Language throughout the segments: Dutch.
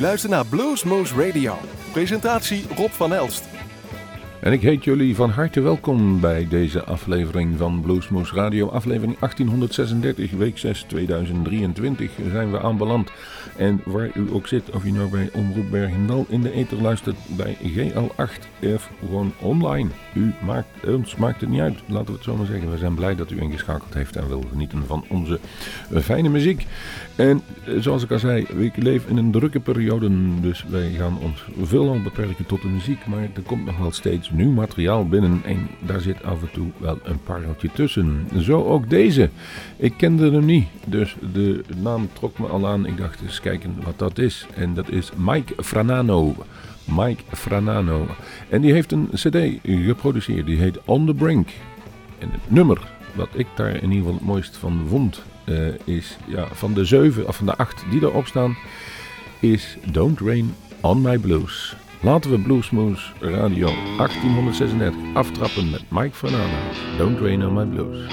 luistert naar Bluesmoose Radio. Presentatie Rob van Elst. En ik heet jullie van harte welkom bij deze aflevering van Bluesmoose Radio. Aflevering 1836, week 6, 2023 zijn we aanbeland. En waar u ook zit, of u nou bij Omroep Bergendal in de ether luistert, bij GL8 of gewoon online. U maakt, ons maakt het niet uit, laten we het zo maar zeggen. We zijn blij dat u ingeschakeld heeft en wil genieten van onze fijne muziek. En eh, zoals ik al zei, we leven in een drukke periode, dus wij gaan ons veelal beperken tot de muziek. Maar er komt nog wel steeds nieuw materiaal binnen en daar zit af en toe wel een pareltje tussen. Zo ook deze. Ik kende hem niet, dus de naam trok me al aan. Ik dacht eens kijken wat dat is. En dat is Mike Franano. Mike Franano. En die heeft een cd geproduceerd, die heet On The Brink. En het nummer wat ik daar in ieder geval het mooist van vond, uh, is ja, van de zeven of van de acht die erop staan, is Don't Rain on My Blues. Laten we Bluesmoose Radio 1836 aftrappen met Mike Fernando. Don't Rain on My Blues.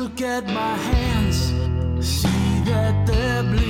look at my hands, see that they're bleeding.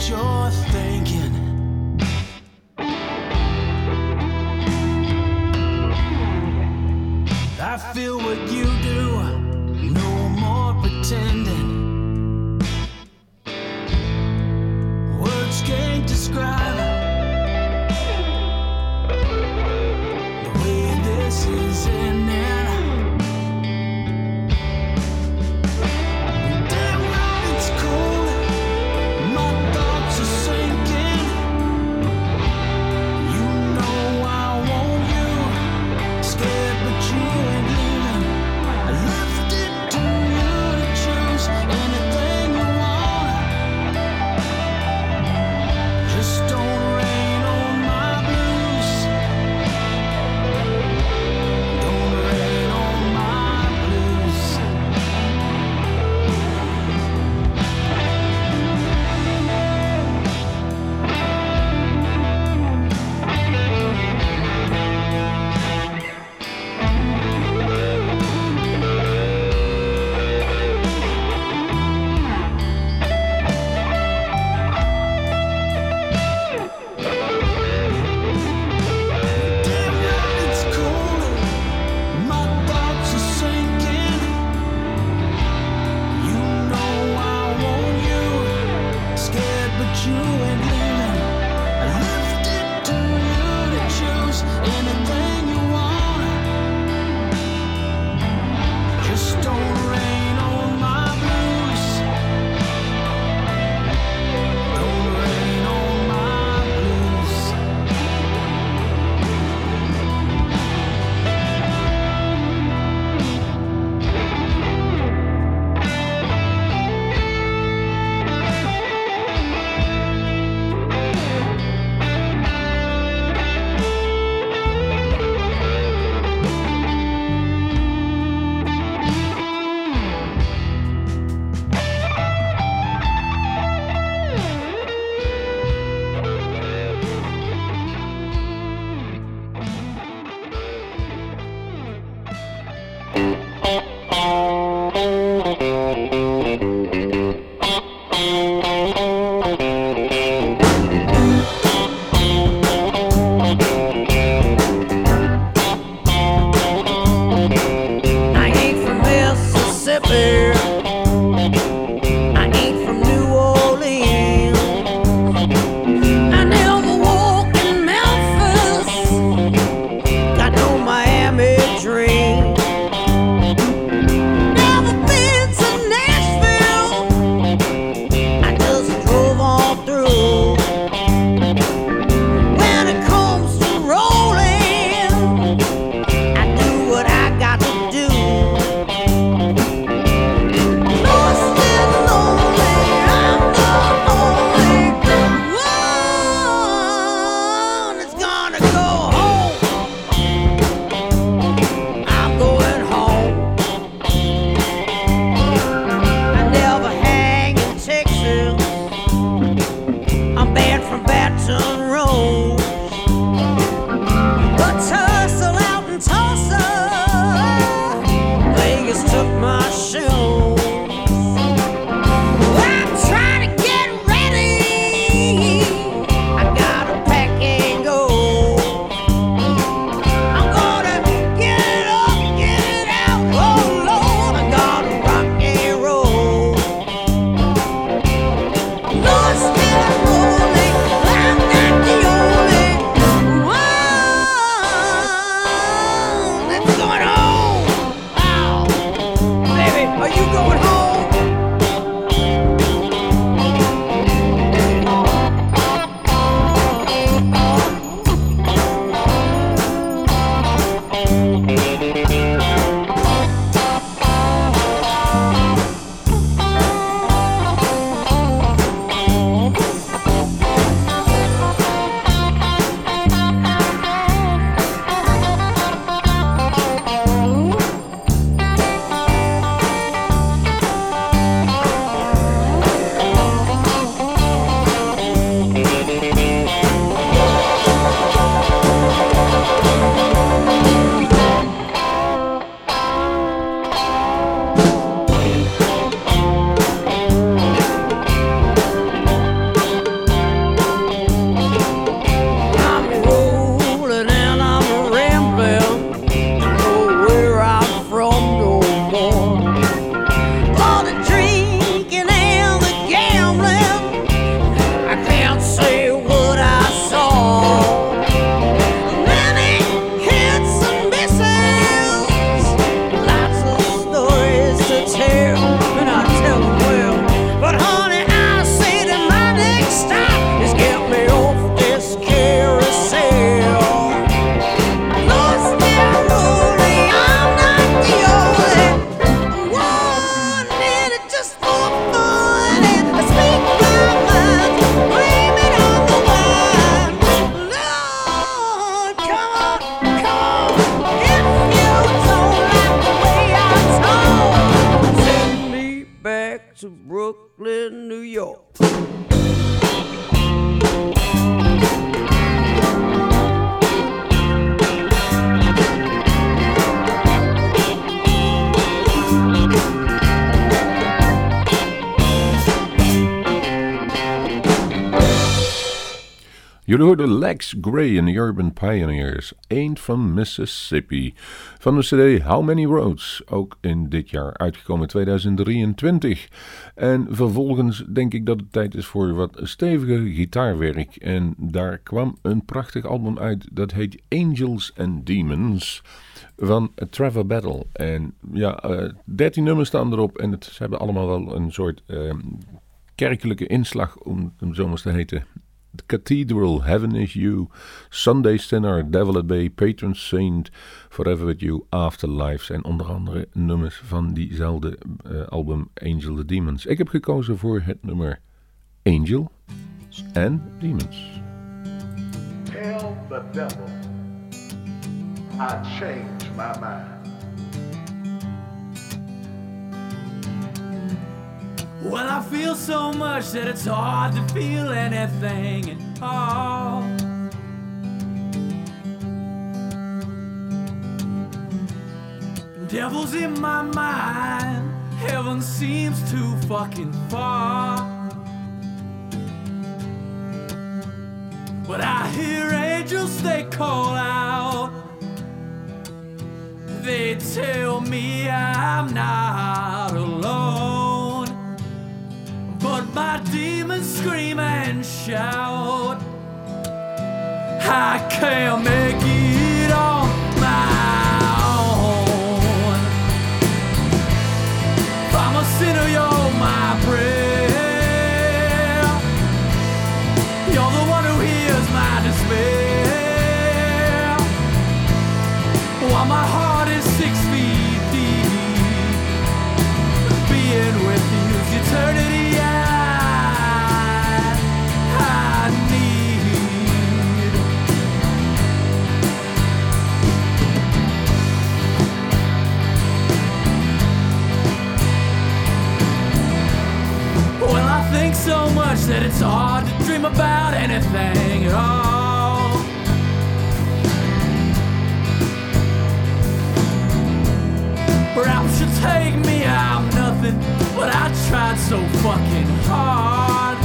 Your. Jullie hoorden Lex Gray en the Urban Pioneers, Ain't from Mississippi. Van de CD How Many Roads, ook in dit jaar uitgekomen 2023. En vervolgens denk ik dat het tijd is voor wat stevige gitaarwerk. En daar kwam een prachtig album uit, dat heet Angels and Demons van Trevor Battle. En ja, uh, 13 nummers staan erop en het, ze hebben allemaal wel een soort uh, kerkelijke inslag, om hem zo maar te heten. Cathedral, Heaven is You, Sunday Sinner, Devil at Bay, Patron Saint, Forever With You, Afterlife zijn onder andere nummers van diezelfde uh, album Angel the Demons. Ik heb gekozen voor het nummer Angel and Demons. Tell the devil I changed my mind. Well, I feel so much that it's hard to feel anything at all. Devil's in my mind, heaven seems too fucking far. But I hear angels, they call out. They tell me I'm not my demons scream and shout. I can't make it. Said it's hard to dream about anything at all. Perhaps you take me out, nothing, but I tried so fucking hard.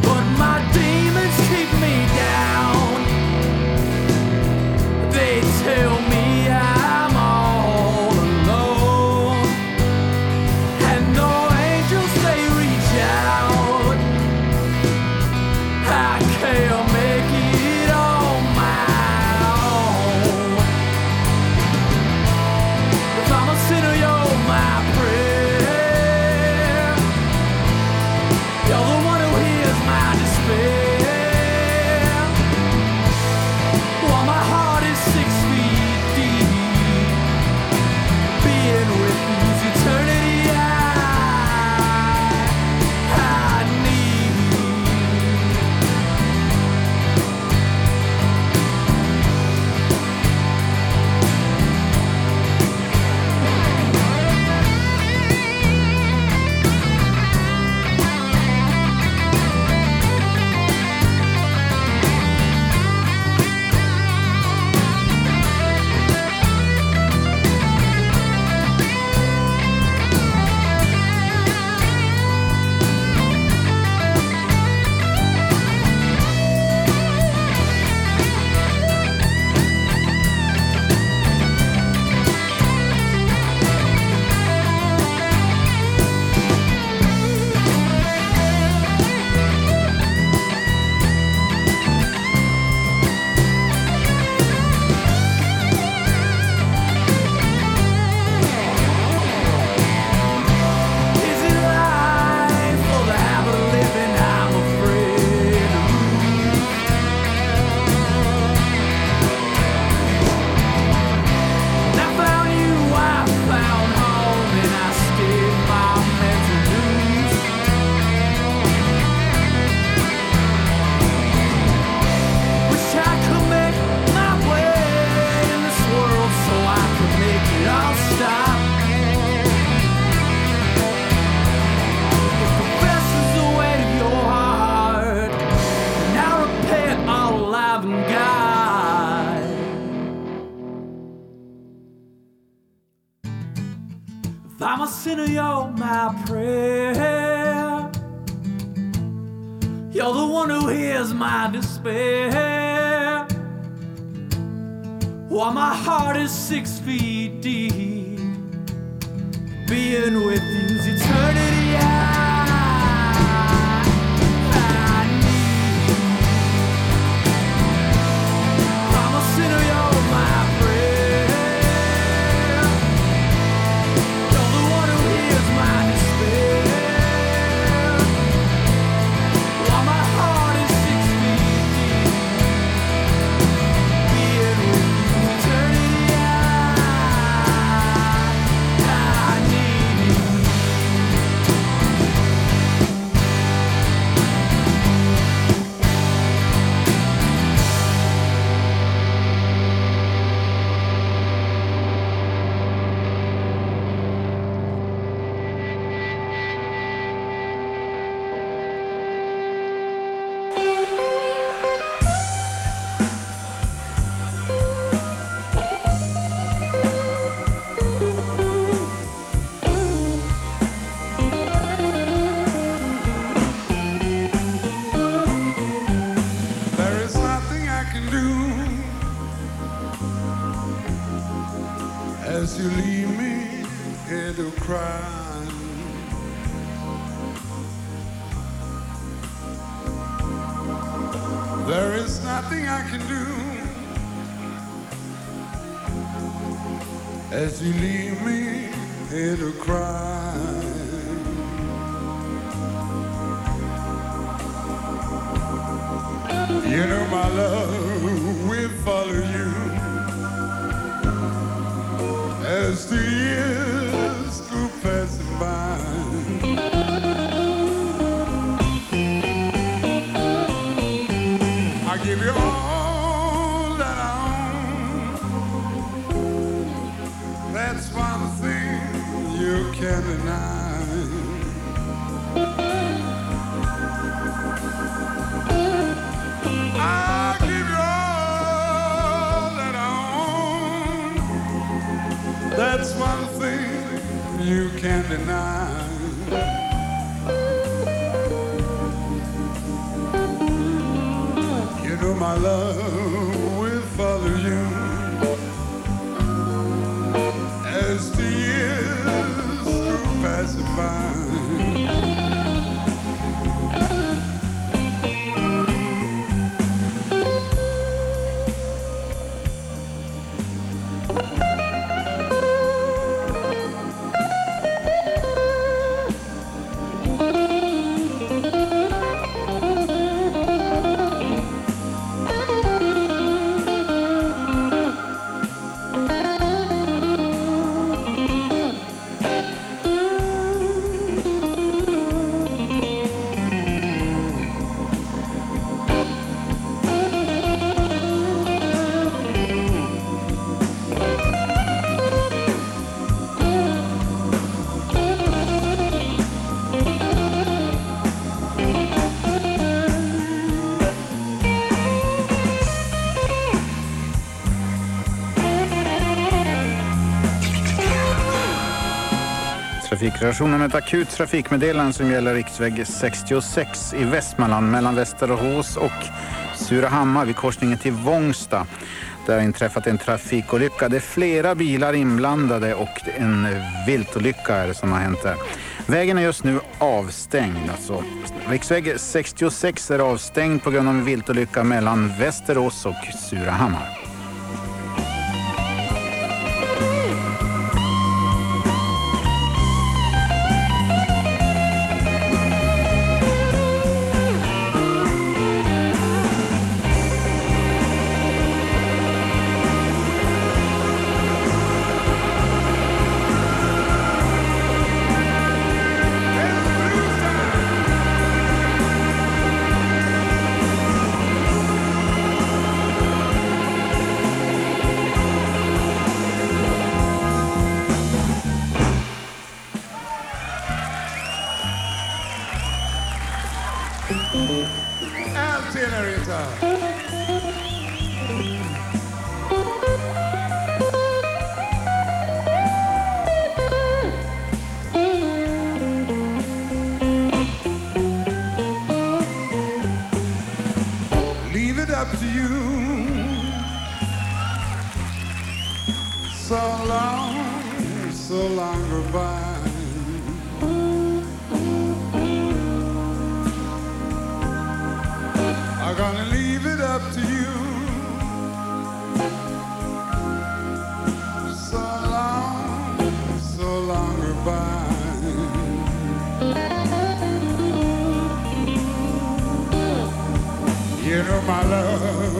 But my demons keep me down. They tell A sinner, you're my prayer. You're the one who hears my despair. While my heart is six feet deep, being with you's eternity. Alone. There's nothing I can do as you leave me here to cry. You know my love will follow you as the years can't deny. Trafikrelationen med ett akut trafikmeddelande som gäller riksväg 66 i Västmanland mellan Västerås och Surahammar vid korsningen till Vångsta. Där har inträffat en trafikolycka. Det är flera bilar inblandade och en viltolycka är det som har hänt där. Vägen är just nu avstängd. Alltså. Riksväg 66 är avstängd på grund av en viltolycka mellan Västerås och Surahammar. My love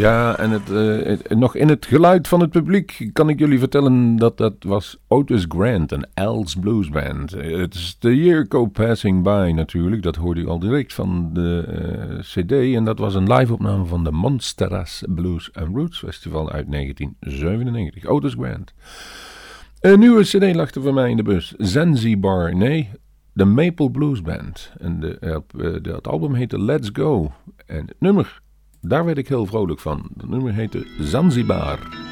Ja, en het, het, nog in het geluid van het publiek kan ik jullie vertellen dat dat was Otis Grant, een Els Blues Band. Het is The Year Go Passing By natuurlijk, dat hoorde u al direct van de uh, cd. En dat was een live-opname van de Monsteras Blues and Roots Festival uit 1997. Otis Grant. Een nieuwe cd lag er voor mij in de bus. Zanzibar, nee, de Maple Blues Band. En de, uh, het album heette Let's Go. En het nummer daar werd ik heel vrolijk van. Het nummer heette Zanzibar.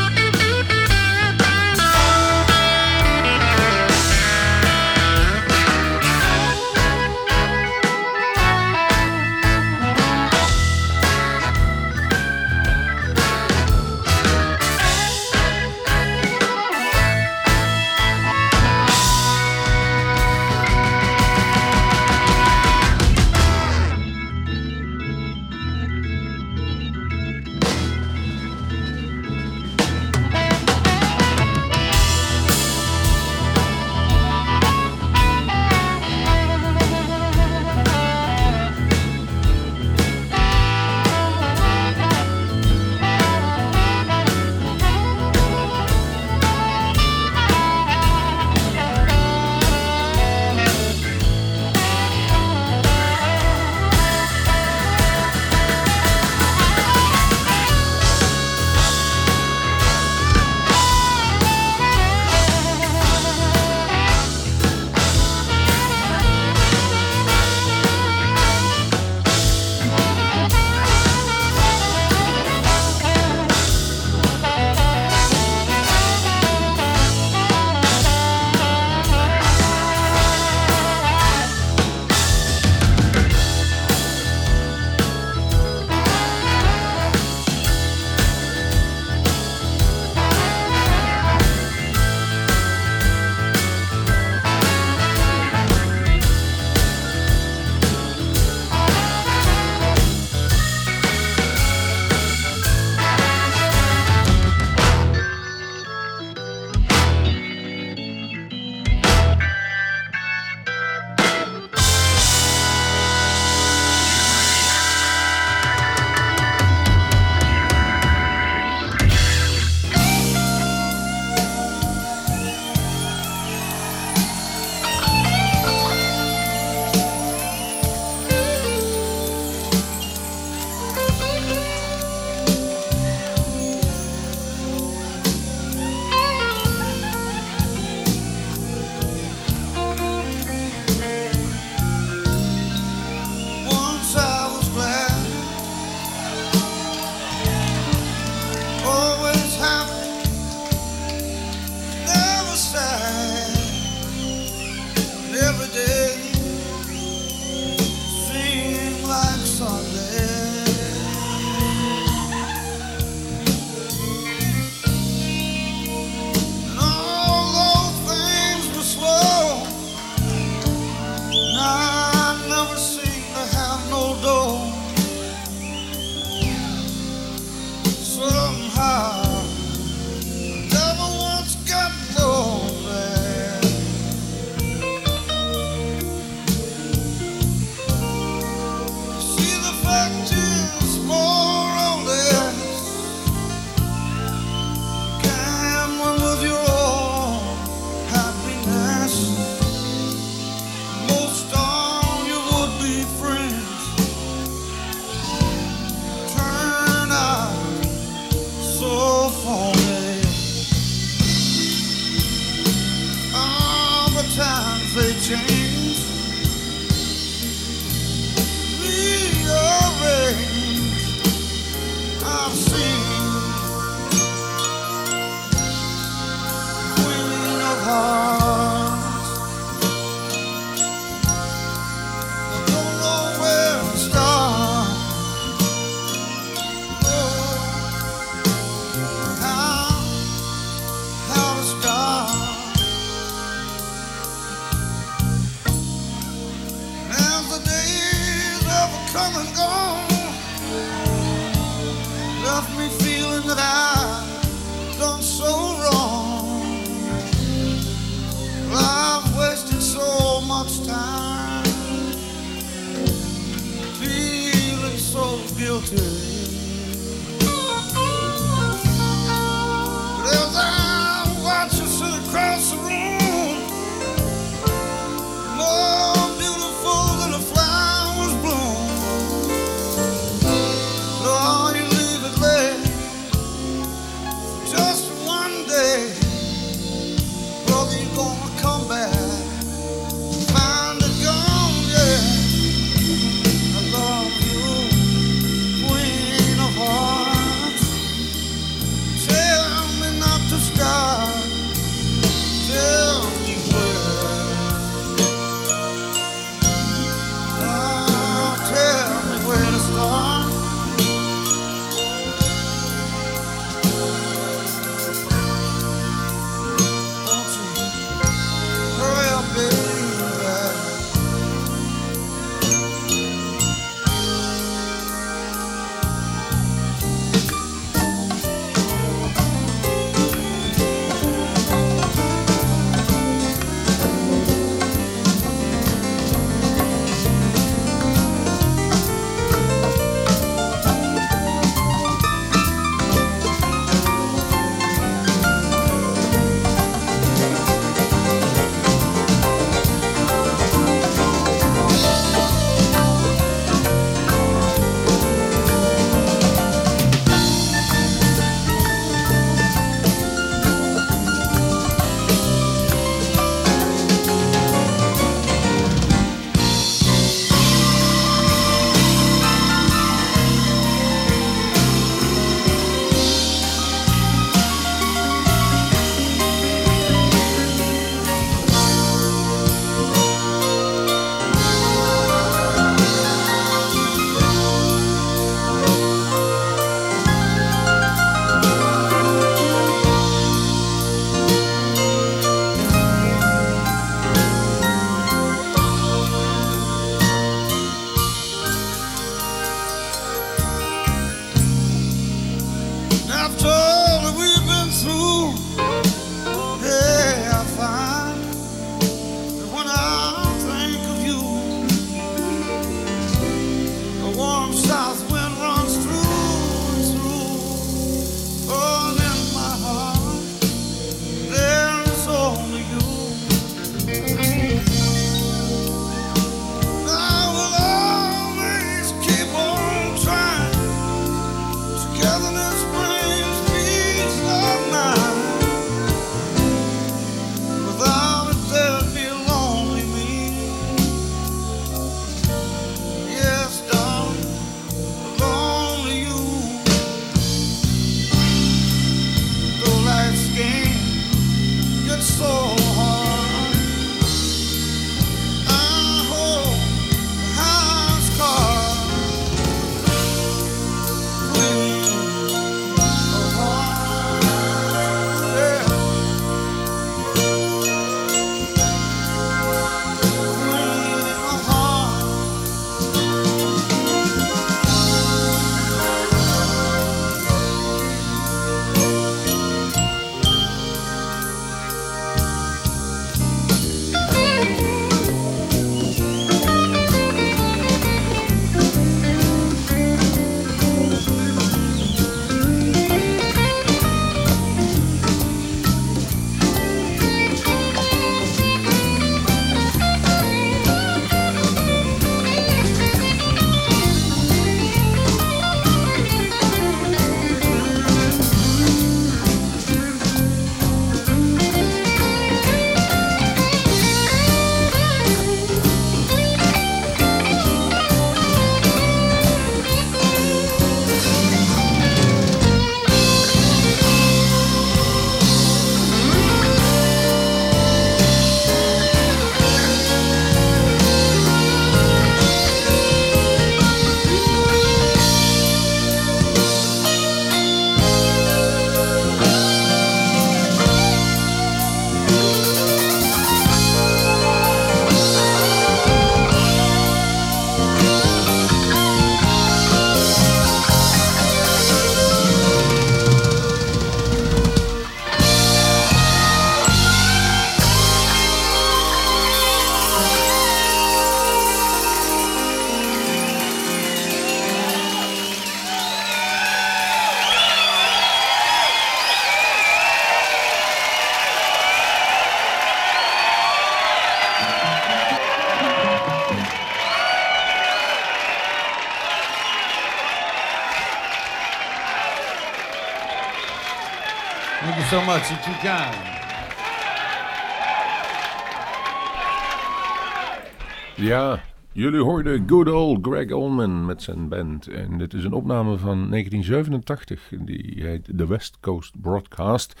Ja, jullie hoorden good old Greg Allman met zijn band. En dit is een opname van 1987. Die heet The West Coast Broadcast.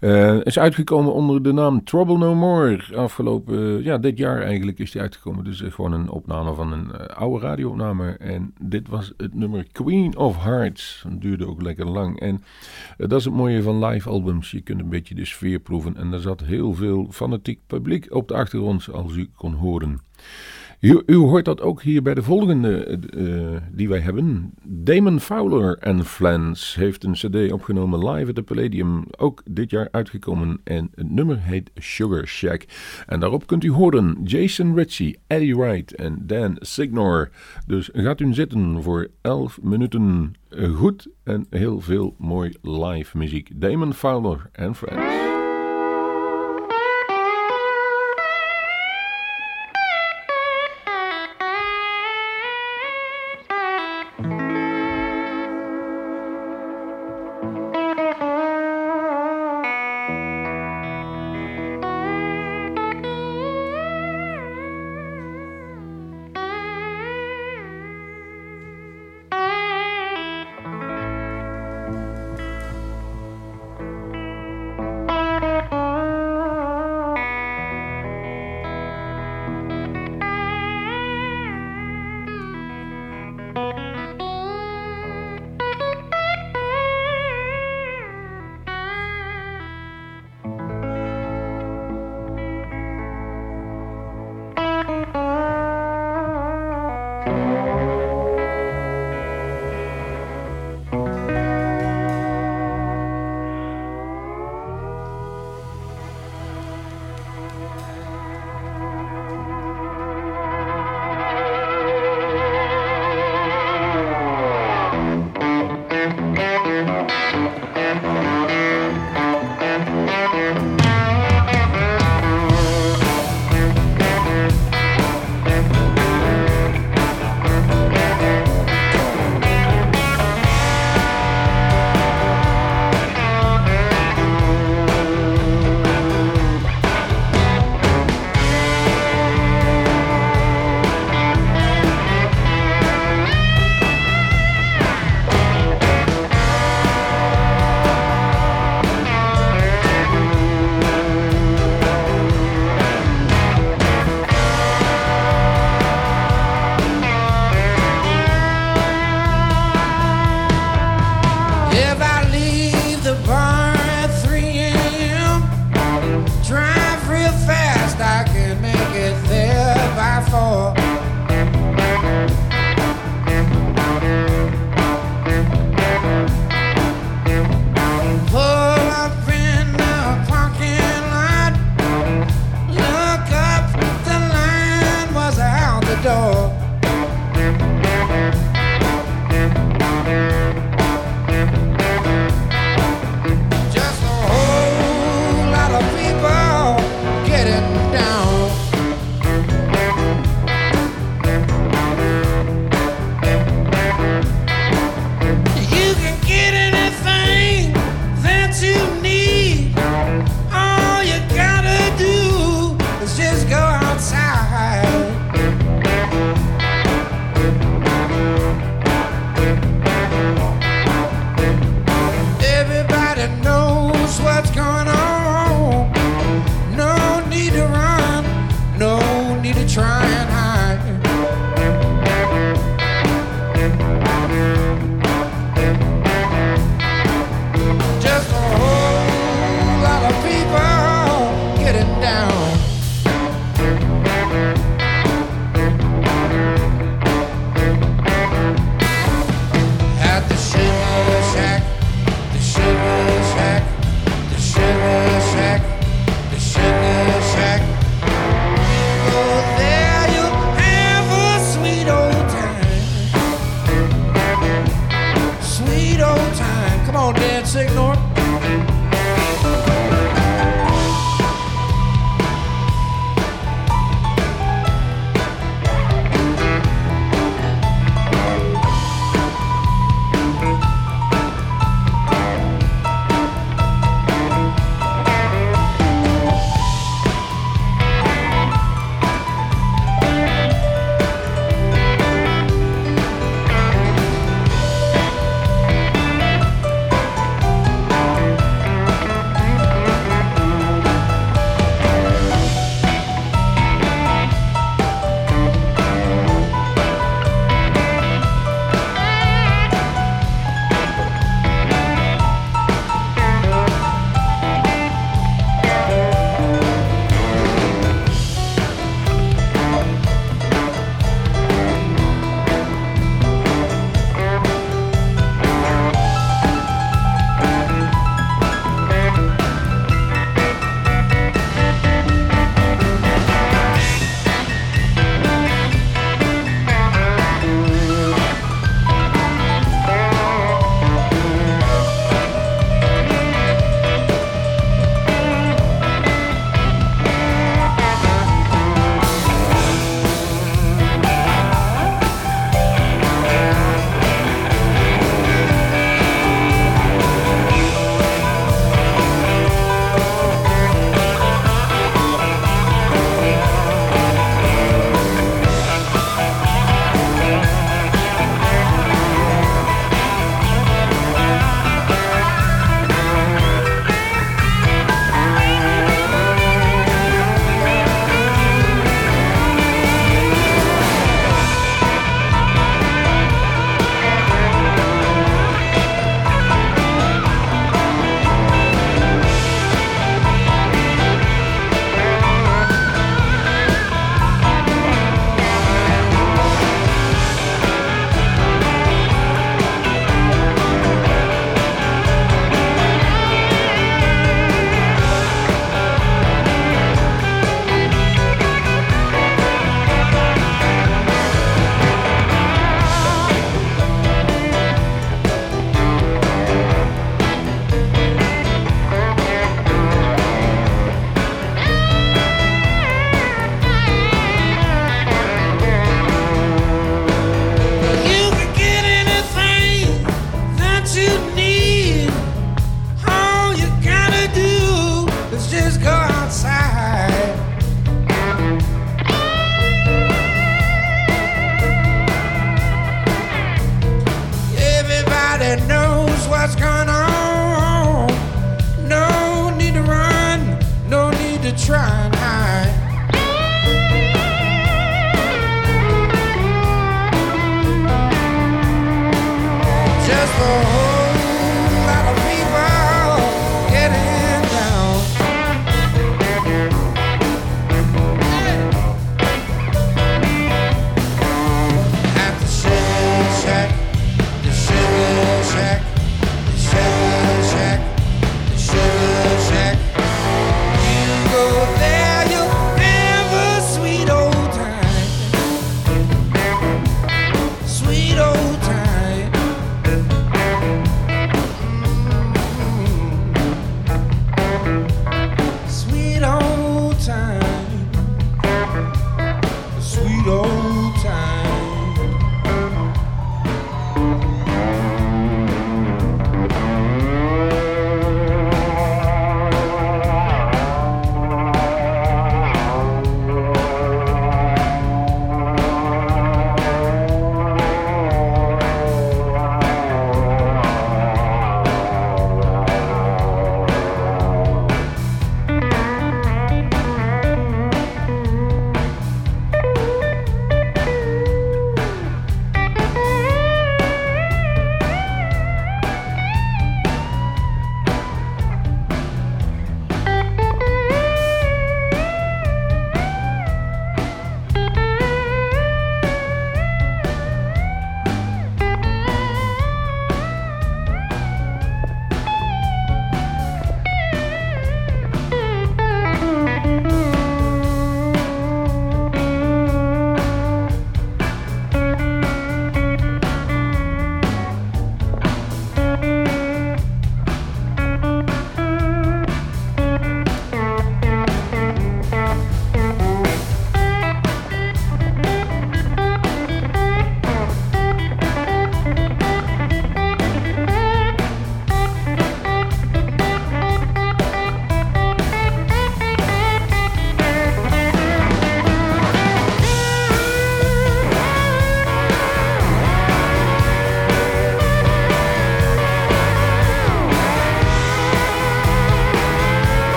Uh, is uitgekomen onder de naam Trouble No More. Afgelopen, ja, dit jaar eigenlijk is die uitgekomen. Dus gewoon een opname van een oude radioopname. En dit was het nummer Queen of Hearts. Dat duurde ook lekker lang. En dat is het mooie van live albums. Je kunt een beetje de sfeer proeven. En er zat heel veel fanatiek publiek op de achtergrond, zoals u kon horen. U, u, hoort dat ook hier bij de volgende uh, die wij hebben. Damon Fowler en Flans heeft een cd opgenomen live at the Palladium. Ook dit jaar uitgekomen. En het nummer heet Sugar Shack. En daarop kunt u horen Jason Ritchie, Eddie Wright en Dan Signor. Dus gaat u zitten voor 11 minuten goed en heel veel mooi live muziek. Damon Fowler en Friends.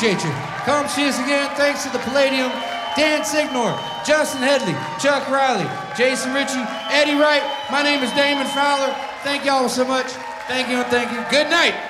Appreciate you. Come see us again. Thanks to the Palladium, Dan Signor, Justin Headley, Chuck Riley, Jason Ritchie, Eddie Wright. My name is Damon Fowler. Thank y'all so much. Thank you and thank you. Good night.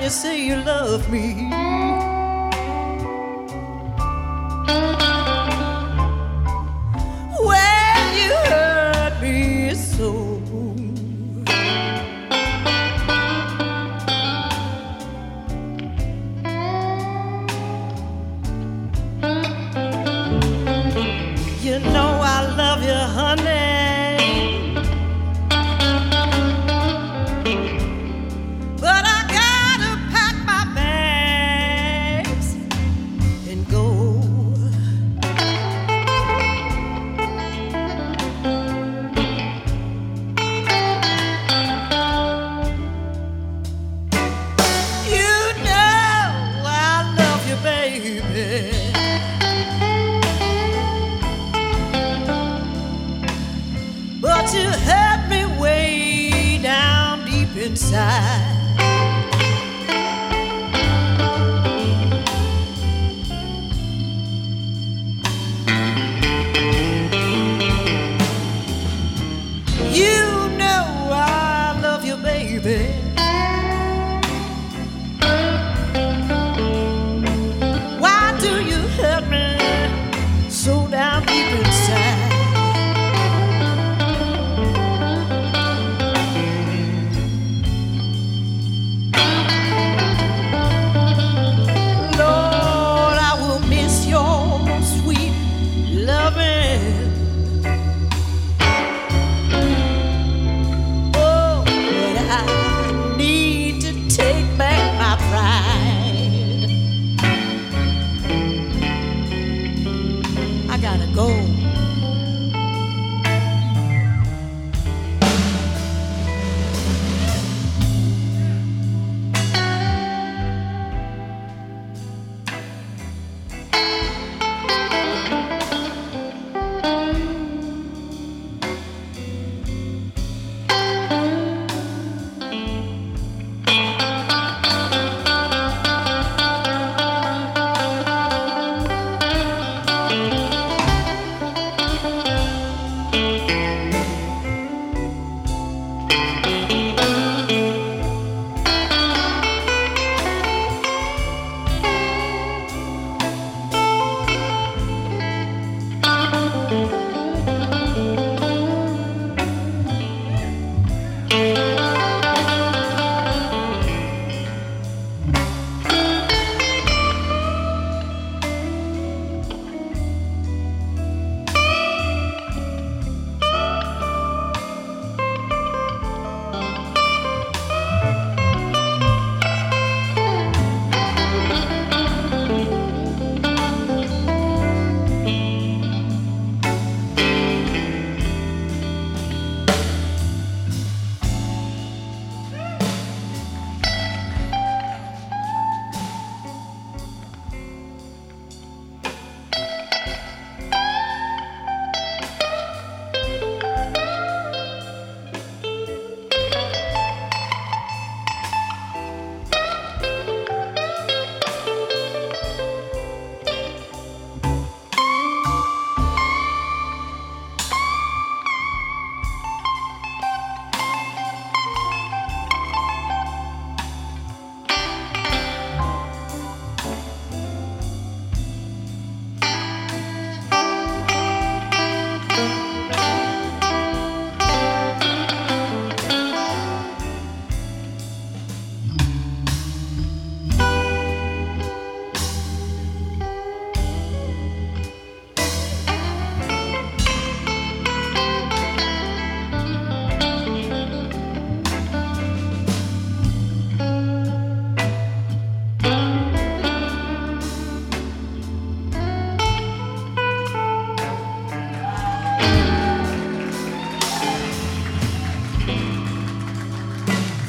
You say you love me? side.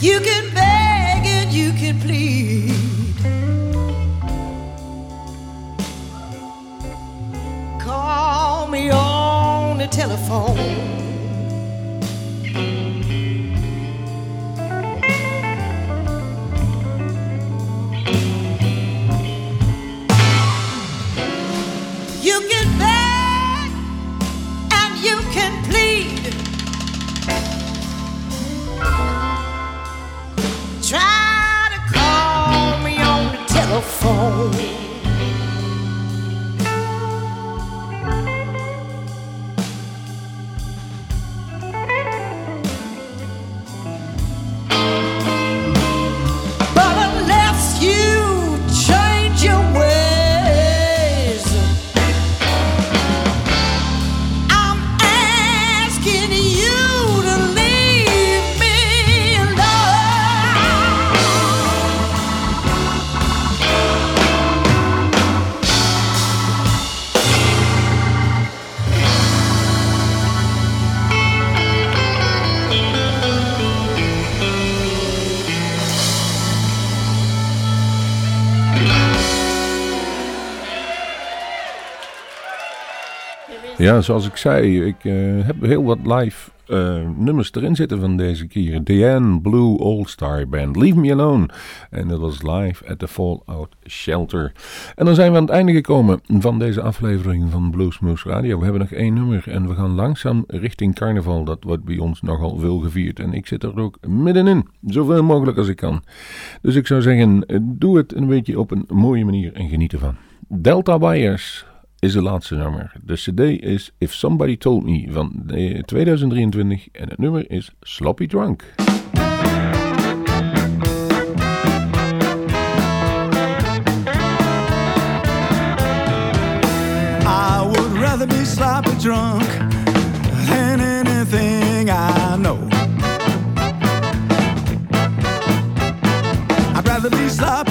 You can beg and you can plead. Call me on the telephone. Ja, zoals ik zei, ik eh, heb heel wat live eh, nummers erin zitten van deze keer. Diane Blue All Star Band, Leave Me Alone. En dat was live at the Fallout Shelter. En dan zijn we aan het einde gekomen van deze aflevering van Bluesmoose Radio. We hebben nog één nummer en we gaan langzaam richting carnaval. Dat wordt bij ons nogal veel gevierd. En ik zit er ook middenin, zoveel mogelijk als ik kan. Dus ik zou zeggen, eh, doe het een beetje op een mooie manier en geniet ervan. Delta Wires is de laatste nummer. De CD is If Somebody Told Me van eh, 2023 en het nummer is Sloppy Drunk. I would rather be sloppy drunk than anything I know. I'd rather be sloppy